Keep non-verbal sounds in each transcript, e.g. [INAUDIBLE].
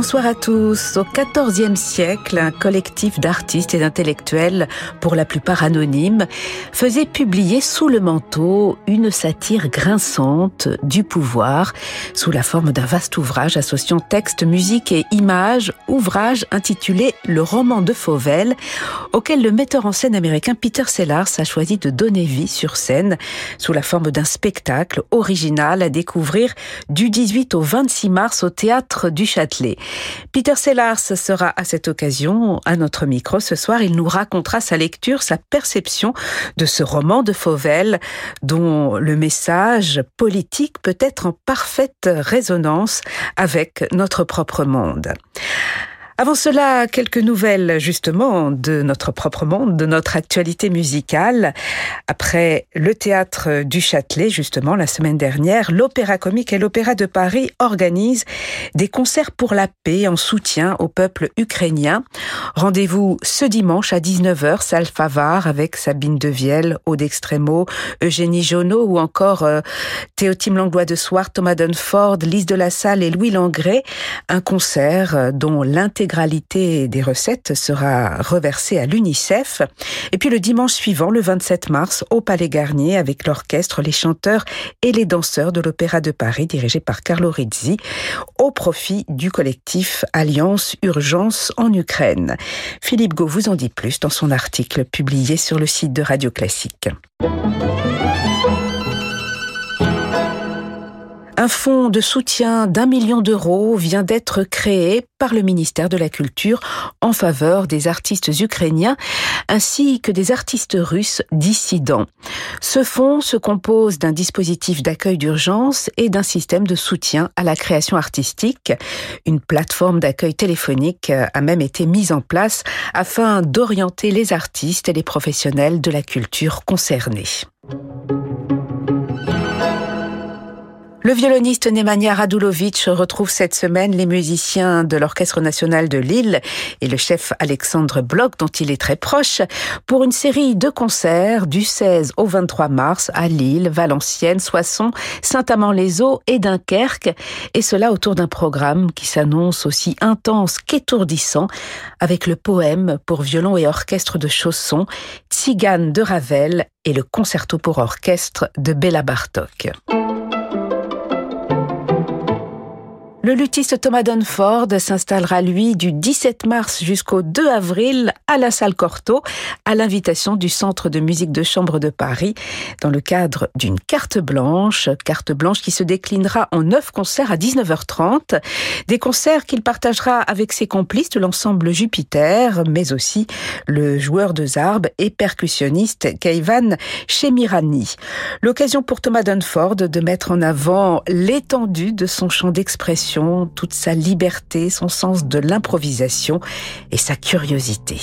Bonsoir à tous. Au XIVe siècle, un collectif d'artistes et d'intellectuels, pour la plupart anonymes, faisait publier sous le manteau une satire grinçante du pouvoir, sous la forme d'un vaste ouvrage associant texte, musique et images, ouvrage intitulé Le roman de Fauvel, auquel le metteur en scène américain Peter Sellars a choisi de donner vie sur scène, sous la forme d'un spectacle original à découvrir du 18 au 26 mars au théâtre du Châtelet. Peter Sellars sera à cette occasion à notre micro ce soir. Il nous racontera sa lecture, sa perception de ce roman de Fauvel, dont le message politique peut être en parfaite résonance avec notre propre monde. Avant cela, quelques nouvelles justement de notre propre monde, de notre actualité musicale. Après le théâtre du Châtelet, justement, la semaine dernière, l'Opéra Comique et l'Opéra de Paris organisent des concerts pour la paix en soutien au peuple ukrainien. Rendez-vous ce dimanche à 19h, salle Favard avec Sabine Devielle, Aude Extremo, Eugénie Jonot ou encore euh, Théotime Langlois de Soir, Thomas Dunford, Lise de la Salle et Louis Langré. Un concert euh, dont l'intégralité l'intégralité des recettes sera reversée à l'UNICEF. Et puis le dimanche suivant, le 27 mars, au Palais Garnier, avec l'orchestre, les chanteurs et les danseurs de l'Opéra de Paris, dirigé par Carlo Rizzi, au profit du collectif Alliance Urgence en Ukraine. Philippe Gau vous en dit plus dans son article publié sur le site de Radio Classique. Un fonds de soutien d'un million d'euros vient d'être créé par le ministère de la Culture en faveur des artistes ukrainiens ainsi que des artistes russes dissidents. Ce fonds se compose d'un dispositif d'accueil d'urgence et d'un système de soutien à la création artistique. Une plateforme d'accueil téléphonique a même été mise en place afin d'orienter les artistes et les professionnels de la culture concernés. Le violoniste Nemanja Radulovic retrouve cette semaine les musiciens de l'Orchestre national de Lille et le chef Alexandre Bloch, dont il est très proche, pour une série de concerts du 16 au 23 mars à Lille, Valenciennes, Soissons, Saint-Amand-les-Eaux et Dunkerque, et cela autour d'un programme qui s'annonce aussi intense qu'étourdissant, avec le poème pour violon et orchestre de Chausson, Tzigane de Ravel et le concerto pour orchestre de Béla Bartok. Le luthiste Thomas Dunford s'installera, lui, du 17 mars jusqu'au 2 avril à la salle Cortot, à l'invitation du Centre de musique de chambre de Paris, dans le cadre d'une carte blanche, carte blanche qui se déclinera en neuf concerts à 19h30, des concerts qu'il partagera avec ses complices de l'ensemble Jupiter, mais aussi le joueur de zarbe et percussionniste Keivan Chemirani. L'occasion pour Thomas Dunford de mettre en avant l'étendue de son champ d'expression toute sa liberté, son sens de l'improvisation et sa curiosité.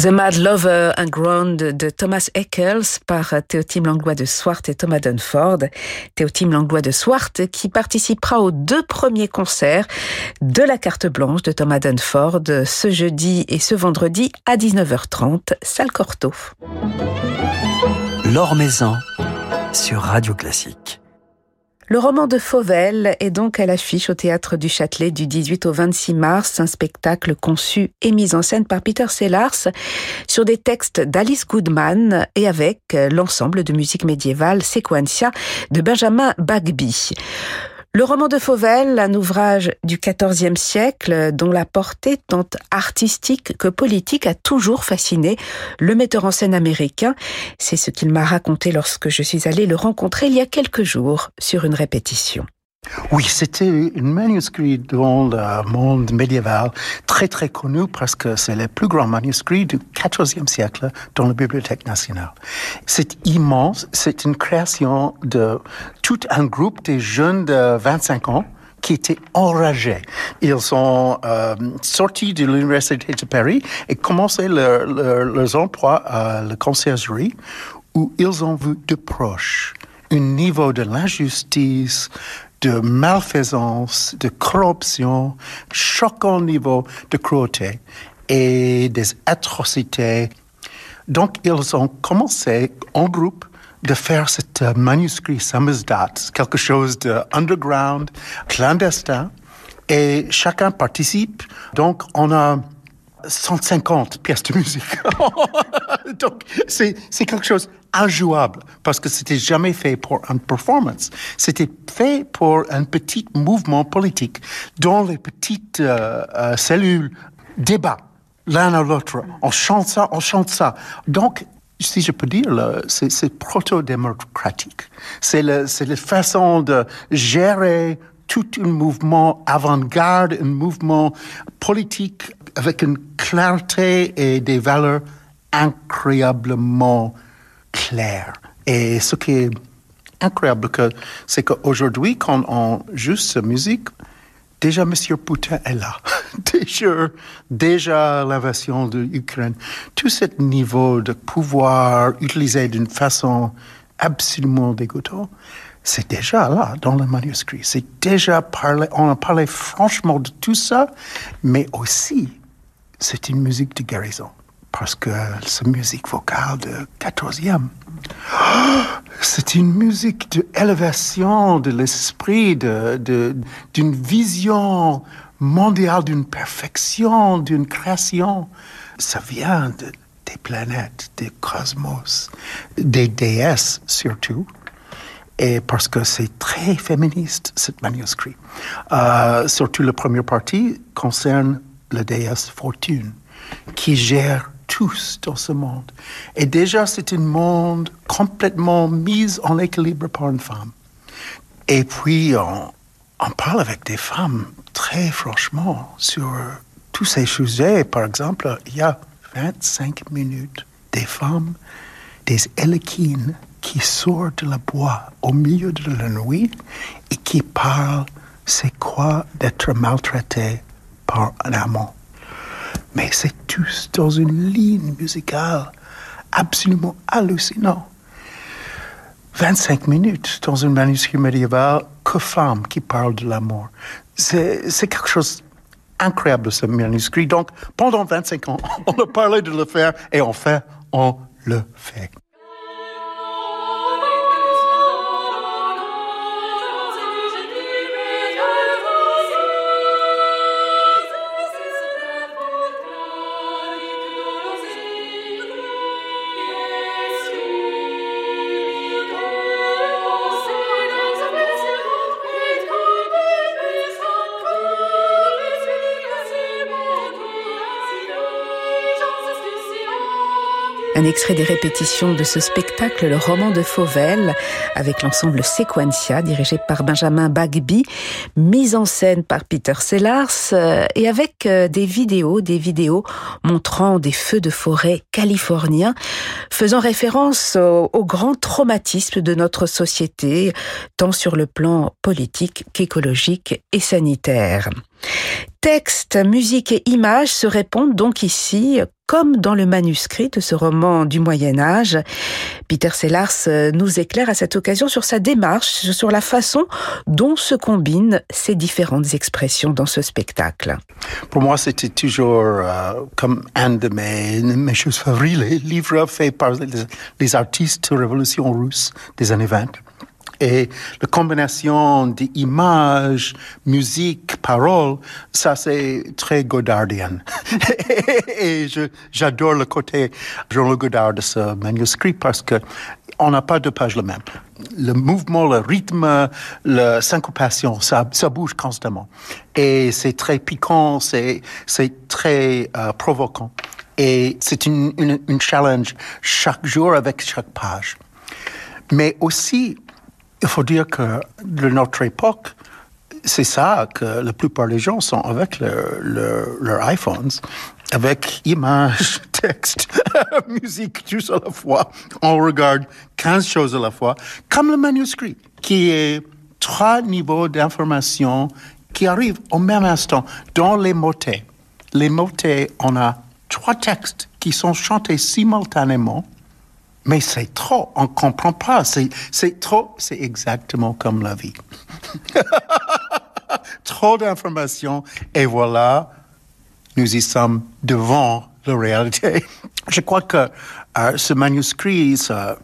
The Mad Lover Ground de Thomas Eccles par Théotime Langlois de Swart et Thomas Dunford. Théotime Langlois de Swart qui participera aux deux premiers concerts de la carte blanche de Thomas Dunford ce jeudi et ce vendredi à 19h30, salle Corto. L'Or Maison sur Radio Classique. Le roman de Fauvel est donc à l'affiche au théâtre du Châtelet du 18 au 26 mars, un spectacle conçu et mis en scène par Peter Sellars sur des textes d'Alice Goodman et avec l'ensemble de musique médiévale Sequencia de Benjamin Bagby. Le roman de Fauvel, un ouvrage du XIVe siècle dont la portée tant artistique que politique a toujours fasciné le metteur en scène américain. C'est ce qu'il m'a raconté lorsque je suis allée le rencontrer il y a quelques jours sur une répétition. Oui, c'était un manuscrit dans le monde médiéval très très connu parce que c'est le plus grand manuscrit du XIVe siècle dans la Bibliothèque nationale. C'est immense, c'est une création de tout un groupe de jeunes de 25 ans qui étaient enragés. Ils sont euh, sortis de l'Université de Paris et commencé leur, leur, leurs emplois à la conciergerie où ils ont vu de proche un niveau de l'injustice, de malfaisance, de corruption, choquant niveau de cruauté et des atrocités. Donc, ils ont commencé en groupe de faire cet manuscrit samizdat, quelque chose de underground, clandestin, et chacun participe. Donc, on a 150 pièces de musique. [LAUGHS] Donc, c'est, quelque chose injouable parce que c'était jamais fait pour une performance. C'était fait pour un petit mouvement politique dont les petites euh, euh, cellules débat l'un à l'autre. On chante ça, on chante ça. Donc, si je peux dire, c'est, proto-démocratique. C'est la façon de gérer tout un mouvement avant-garde, un mouvement politique avec une clarté et des valeurs incroyablement claires. Et ce qui est incroyable, c'est qu'aujourd'hui, quand on joue cette musique, déjà M. Poutine est là. [LAUGHS] déjà, déjà l'invasion de l'Ukraine. Tout ce niveau de pouvoir utilisé d'une façon absolument dégoûtante, c'est déjà là dans le manuscrit. C'est déjà parlé, on a parlé franchement de tout ça, mais aussi c'est une musique de guérison parce que c'est une musique vocale de 14e. C'est une musique d'élévation de l'esprit, d'une de, d'une vision mondiale, d'une perfection, d'une création. Ça vient de, des planètes, des cosmos, des déesses surtout et parce que c'est très féministe, ce manuscrit. Euh, surtout la première partie concerne la déesse Fortune, qui gère tous dans ce monde. Et déjà, c'est un monde complètement mis en équilibre par une femme. Et puis, on, on parle avec des femmes très franchement sur tous ces sujets. Par exemple, il y a 25 minutes des femmes, des élequines qui sort de la bois au milieu de la nuit et qui parle c'est quoi d'être maltraité par un amant. Mais c'est tous dans une ligne musicale absolument hallucinant. 25 minutes dans un manuscrit médiéval que femmes qui parlent de l'amour. C'est quelque chose incroyable ce manuscrit. Donc pendant 25 ans, [LAUGHS] on a parlé de le faire et enfin on le fait. Un extrait des répétitions de ce spectacle, le roman de Fauvel, avec l'ensemble Sequencia, dirigé par Benjamin Bagby, mise en scène par Peter Sellars, euh, et avec euh, des vidéos, des vidéos montrant des feux de forêt californiens, faisant référence au, au grand traumatisme de notre société, tant sur le plan politique qu'écologique et sanitaire. Texte, musique et images se répondent donc ici comme dans le manuscrit de ce roman du Moyen Âge. Peter Sellars euh, nous éclaire à cette occasion sur sa démarche, sur la façon dont se combinent ces différentes expressions dans ce spectacle. Pour moi, c'était toujours euh, comme un de mes, mes choses favorites, les livres faits par les, les artistes révolution russe des années 20. Et la combinaison d'images, musique, paroles, ça c'est très godardien. [LAUGHS] et j'adore le côté Jean-Luc Godard de ce manuscrit parce que on n'a pas deux pages le même. Le mouvement, le rythme, la syncopation, ça, ça bouge constamment. Et c'est très piquant, c'est, c'est très euh, provoquant. Et c'est une, une, une challenge chaque jour avec chaque page. Mais aussi, il faut dire que de notre époque, c'est ça que la plupart des gens sont avec leurs iPhones, avec images, [LAUGHS] texte, [LAUGHS] musique, tout à la fois. On regarde 15 choses à la fois, comme le manuscrit, qui est trois niveaux d'information qui arrivent au même instant dans les motets. Les motets, on a trois textes qui sont chantés simultanément mais c'est trop, on ne comprend pas. C'est trop, c'est exactement comme la vie. [LAUGHS] trop d'informations et voilà, nous y sommes devant la réalité. [LAUGHS] Je crois que euh, ce manuscrit, ça,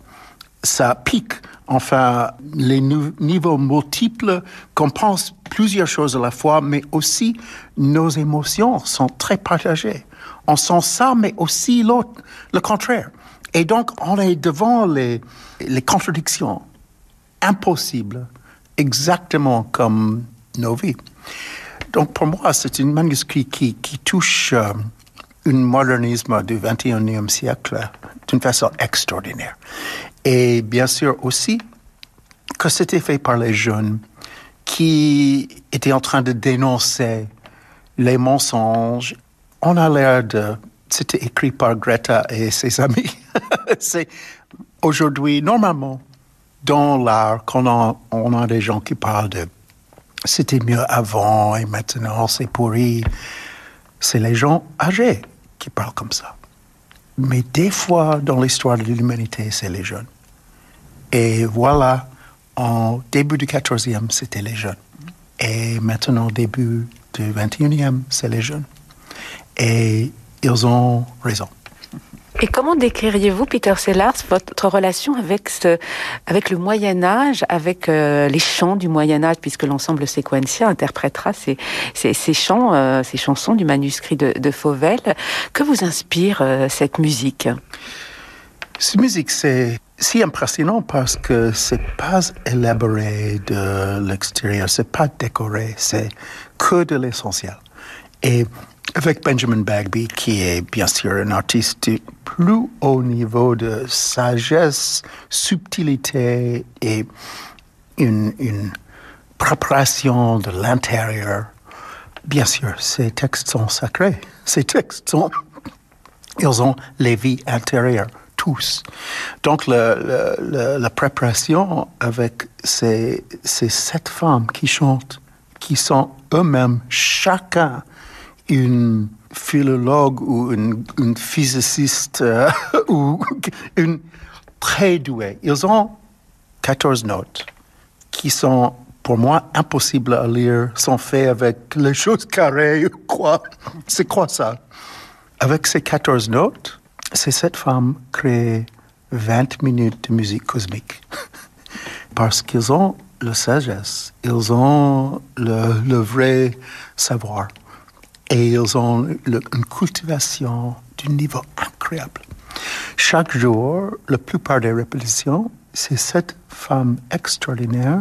ça pique enfin les niveaux multiples qu'on pense plusieurs choses à la fois, mais aussi nos émotions sont très partagées. On sent ça, mais aussi l'autre, le contraire. Et donc, on est devant les, contradictions impossibles, exactement comme nos vies. Donc, pour moi, c'est un manuscrit qui, qui touche euh, un modernisme du 21e siècle d'une façon extraordinaire. Et bien sûr aussi que c'était fait par les jeunes qui étaient en train de dénoncer les mensonges. On a l'air de c'était écrit par Greta et ses amis. [LAUGHS] c'est aujourd'hui, normalement, dans l'art, quand on a, des gens qui parlent de c'était mieux avant et maintenant c'est pourri, c'est les gens âgés qui parlent comme ça. Mais des fois, dans l'histoire de l'humanité, c'est les jeunes. Et voilà, en début du 14e, c'était les jeunes. Et maintenant, début du 21e, c'est les jeunes. Et ils ont raison. Et comment décririez-vous, Peter Sellars, votre relation avec, le Moyen Âge, avec euh, les chants du Moyen Âge, puisque l'ensemble séquentien interprétera ces chants, euh, ces chansons du manuscrit de, de Fauvel. Que vous inspire euh, cette musique? Cette musique, c'est si impressionnant parce que c'est pas élaboré de l'extérieur, c'est pas décoré, c'est que de l'essentiel. Et avec Benjamin Bagby, qui est bien sûr un artiste du plus haut niveau de sagesse, subtilité et une, une préparation de l'intérieur. Bien sûr, ces textes sont sacrés. Ces textes sont, ils ont les vies intérieures, tous. Donc, le, le, la préparation avec ces, ces sept femmes qui chantent, qui sont eux-mêmes, chacun, une philologue ou une, physiciste euh, [LAUGHS] ou une très douée. Ils ont 14 notes qui sont pour moi impossibles à lire, sont faits avec les [LAUGHS] choses carrées, quoi. C'est quoi ça? Avec ces 14 notes, ces sept femmes créent 20 minutes de musique cosmique. [LAUGHS] Parce qu'ils ont la sagesse, ils ont le vrai savoir et ils ont une cultivation d'un niveau incroyable. Chaque jour, la plupart des répétitions, c'est cette femme extraordinaire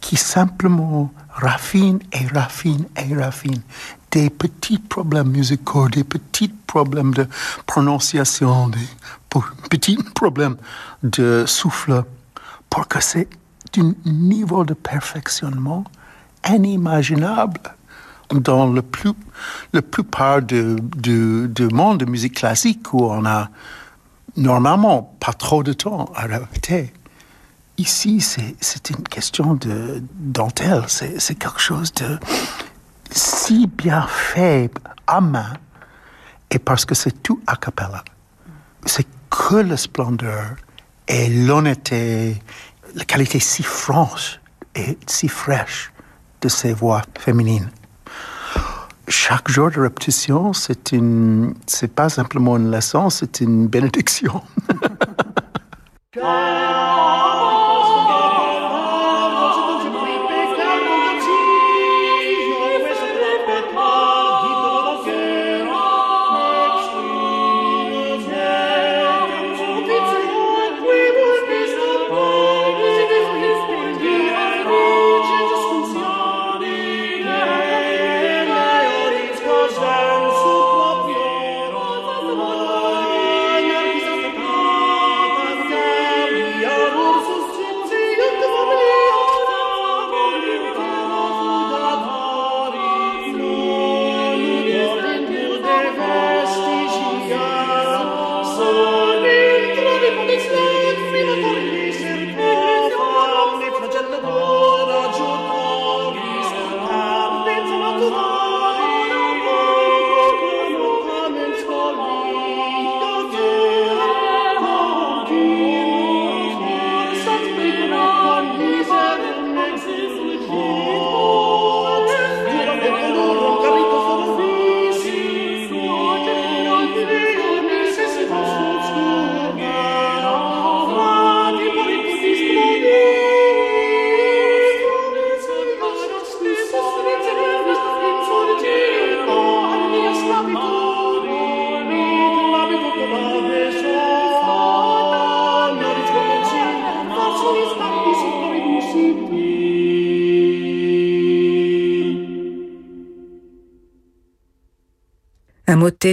qui simplement raffine et raffine et raffine des petits problèmes musicaux, des petits problèmes de prononciation, des petits problèmes de souffle, pour que c'est d'un niveau de perfectionnement inimaginable dans le plus, la plupart du, monde de musique classique où on a normalement pas trop de temps à répéter. Ici, c'est une question de dentelle, c'est quelque chose de si bien fait à main Et parce que c'est tout a cappella, c'est que la splendeur et l'honnêteté, la qualité si franche et si fraîche de ces voix féminines. Chaque jour de répétition, c'est une, c'est pas simplement une leçon, c'est une bénédiction. [LAUGHS]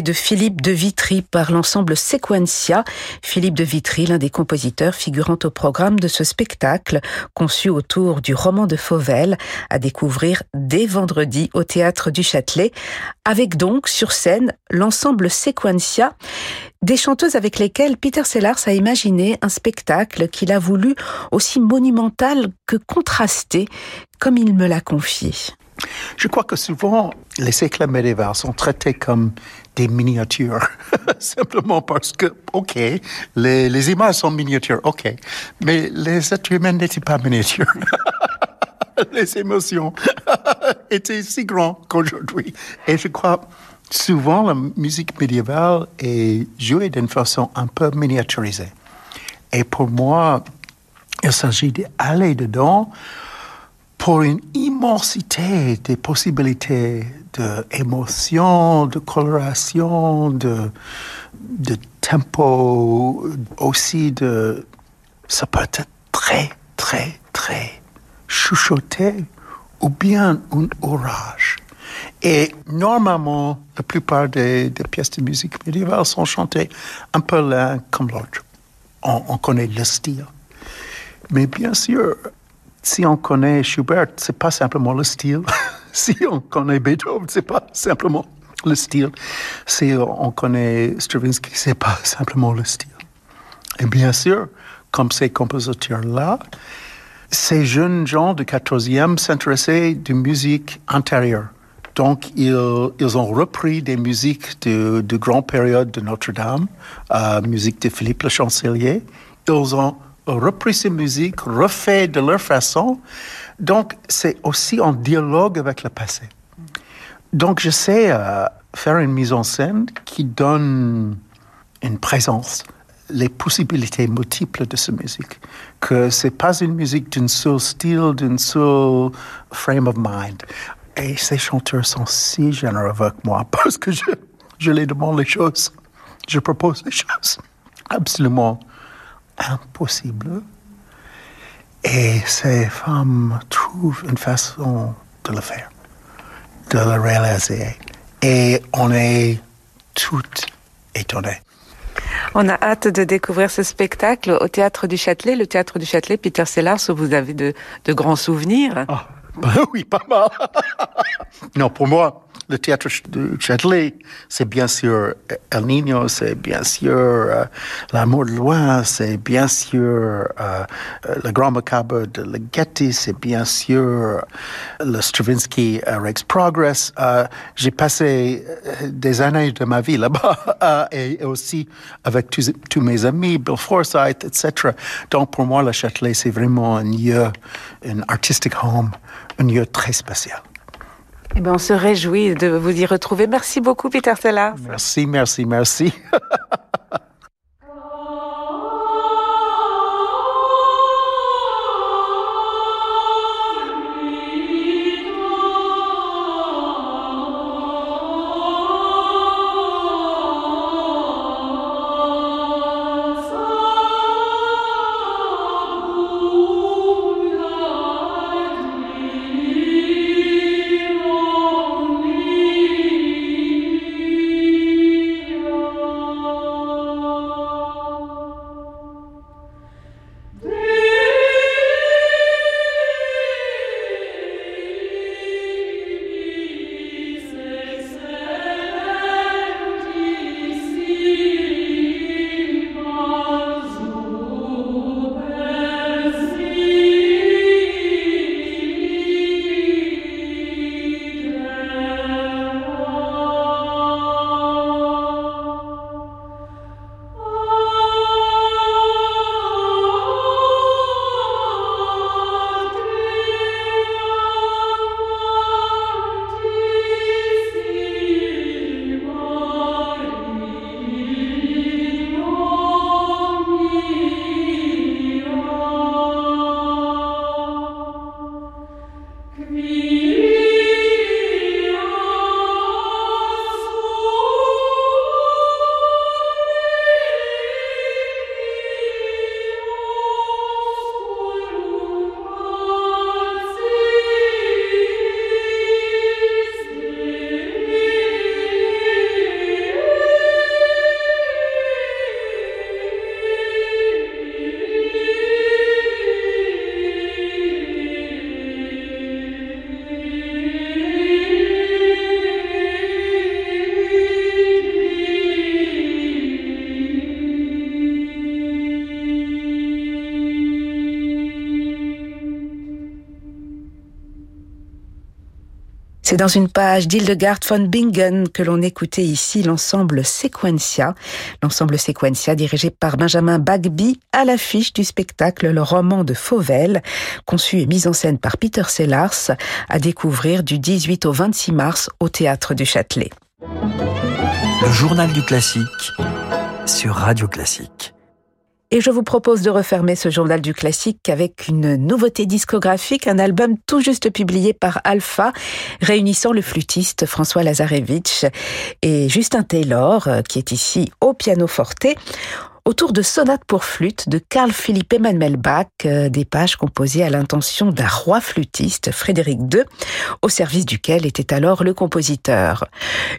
de Philippe de Vitry par l'ensemble Sequencia. Philippe de Vitry, l'un des compositeurs figurant au programme de ce spectacle, conçu autour du roman de Fauvel, à découvrir dès vendredi au Théâtre du Châtelet, avec donc sur scène l'ensemble Sequencia, des chanteuses avec lesquelles Peter Sellars a imaginé un spectacle qu'il a voulu aussi monumental que contrasté, comme il me l'a confié. Je crois que souvent, les siècles médiévaux sont traités comme des miniatures, [LAUGHS] simplement parce que, ok, les, les, images sont miniatures, ok, mais les êtres humains n'étaient pas miniatures. [LAUGHS] les émotions [LAUGHS] étaient si grandes qu'aujourd'hui. Et je crois, souvent, la musique médiévale est jouée d'une façon un peu miniaturisée. Et pour moi, il s'agit d'aller dedans pour une immensité de possibilités d'émotion, de coloration, de, de tempo, aussi de... Ça peut être très, très, très chuchoté ou bien un orage. Et normalement, la plupart des, pièces de musique médiévale sont chantées un peu l'un comme l'autre. On connaît le style. Mais bien sûr, si on connaît Schubert, c'est pas simplement le style. [LAUGHS] si on connaît Beethoven, c'est pas simplement le style. Si on connaît Stravinsky, c'est pas [LAUGHS] simplement le style. Et bien sûr, comme ces compositeurs-là, ces jeunes gens du 14e s'intéressaient de musique intérieure. Donc, ils, ont repris des musiques de, de grande période de Notre-Dame, euh, musique de Philippe le Chancelier. Ils ont repris ces musiques, refait de leur façon. Donc, c'est aussi en dialogue avec le passé. Donc, je sais euh, faire une mise en scène qui donne une présence, les possibilités multiples de cette musique. Que c'est pas une musique d'un seul style, d'un seul frame of mind. Et ces chanteurs sont si généreux avec moi [LAUGHS] parce que je, je les demande les choses. Je propose les choses. Absolument impossible. Et ces femmes trouvent une façon de le faire, de le réaliser. Et on est toutes étonnés. On a hâte de découvrir ce spectacle au Théâtre du Châtelet. Le Théâtre du Châtelet, Peter Sellars, où vous avez de, grands souvenirs. Ah, [LAUGHS] oui, pas mal. [LAUGHS] non, pour moi, le théâtre de Châtelet, c'est bien sûr El Niño, c'est bien sûr euh, L'amour de loin, c'est bien sûr euh, Le Grand Macabre de Ligeti, c'est bien sûr le Stravinsky Rex Progress. Euh, j'ai passé des années de ma vie là-bas [LAUGHS] et aussi avec tous, tous, mes amis, Bill Forsyth, etc. Donc pour moi, le Châtelet, c'est vraiment un lieu, un artistic home, un lieu très spécial. Eh bien, on se réjouit de vous y retrouver. Merci beaucoup, Peter Sellars. Merci, merci, merci. [LAUGHS] C'est dans une page d'Hildegard von Bingen que l'on écoutait ici l'ensemble Sequentia. L'ensemble Sequentia dirigé par Benjamin Bagby à l'affiche du spectacle Le roman de Fauvel, conçu et mis en scène par Peter Sellars, à découvrir du 18 au 26 mars au Théâtre du Châtelet. Le journal du classique sur Radio Classique. Et je vous propose de refermer ce journal du classique avec une nouveauté discographique, un album tout juste publié par Alpha, réunissant le flûtiste François Lazarevitch et Justin Taylor, euh, qui est ici au piano forte autour de sonates pour flûte de Carl Philippe Emmanuel Bach, euh, des pages composées à l'intention d'un roi flûtiste, Frédéric II, au service duquel était alors le compositeur.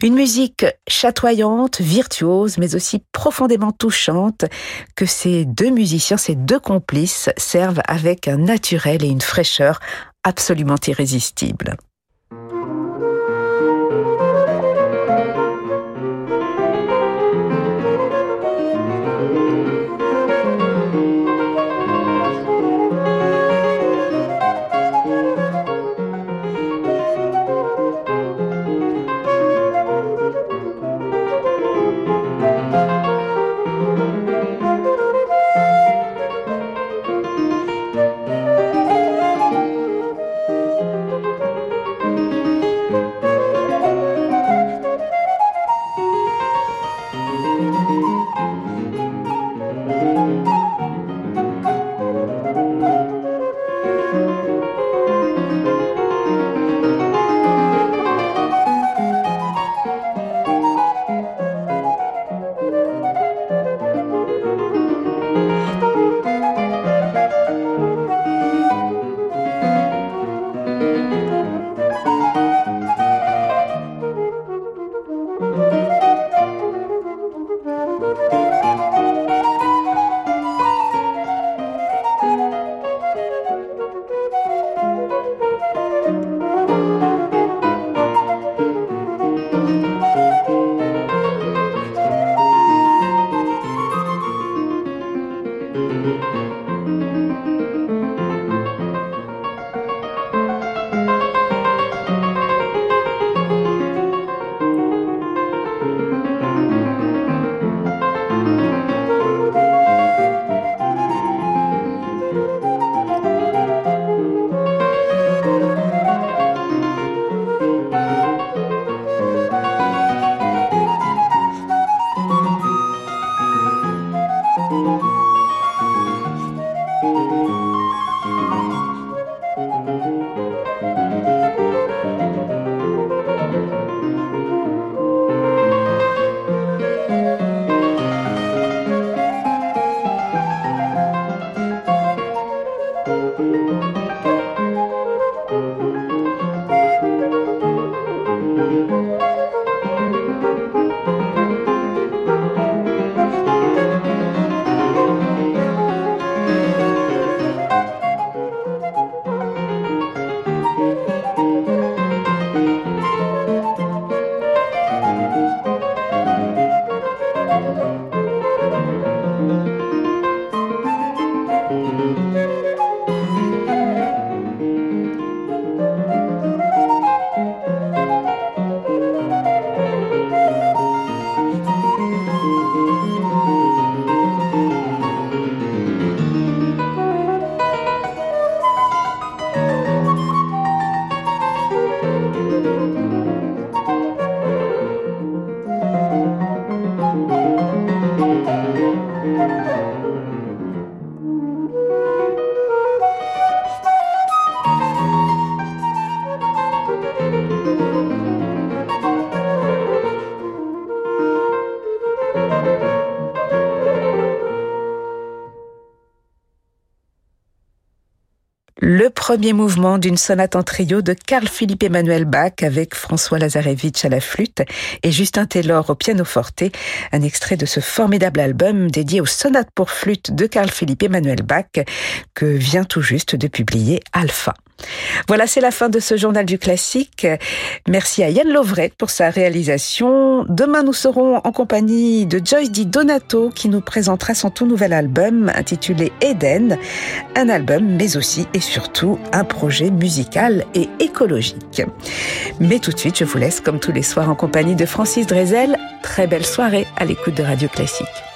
Une musique chatoyante, virtuose, mais aussi profondément touchante, que ces deux musiciens, ces deux complices servent avec un naturel et une fraîcheur absolument irrésistibles. Premier mouvement d'une sonate en trio de Carl Philippe Emmanuel Bach avec François Lazarevitch à la flûte et Justin Taylor au piano forte, un extrait de ce formidable album dédié aux sonates pour flûte de Carl Philippe Emmanuel Bach que vient tout juste de publier Alpha. Voilà, c'est la fin de ce journal du classique. Merci à Yann Lovret pour sa réalisation. Demain, nous serons en compagnie de Joyce Di Donato qui nous présentera son tout nouvel album intitulé Eden. Un album, mais aussi et surtout un projet musical et écologique. Mais tout de suite, je vous laisse comme tous les soirs en compagnie de Francis Drezel. Très belle soirée à l'écoute de Radio Classique.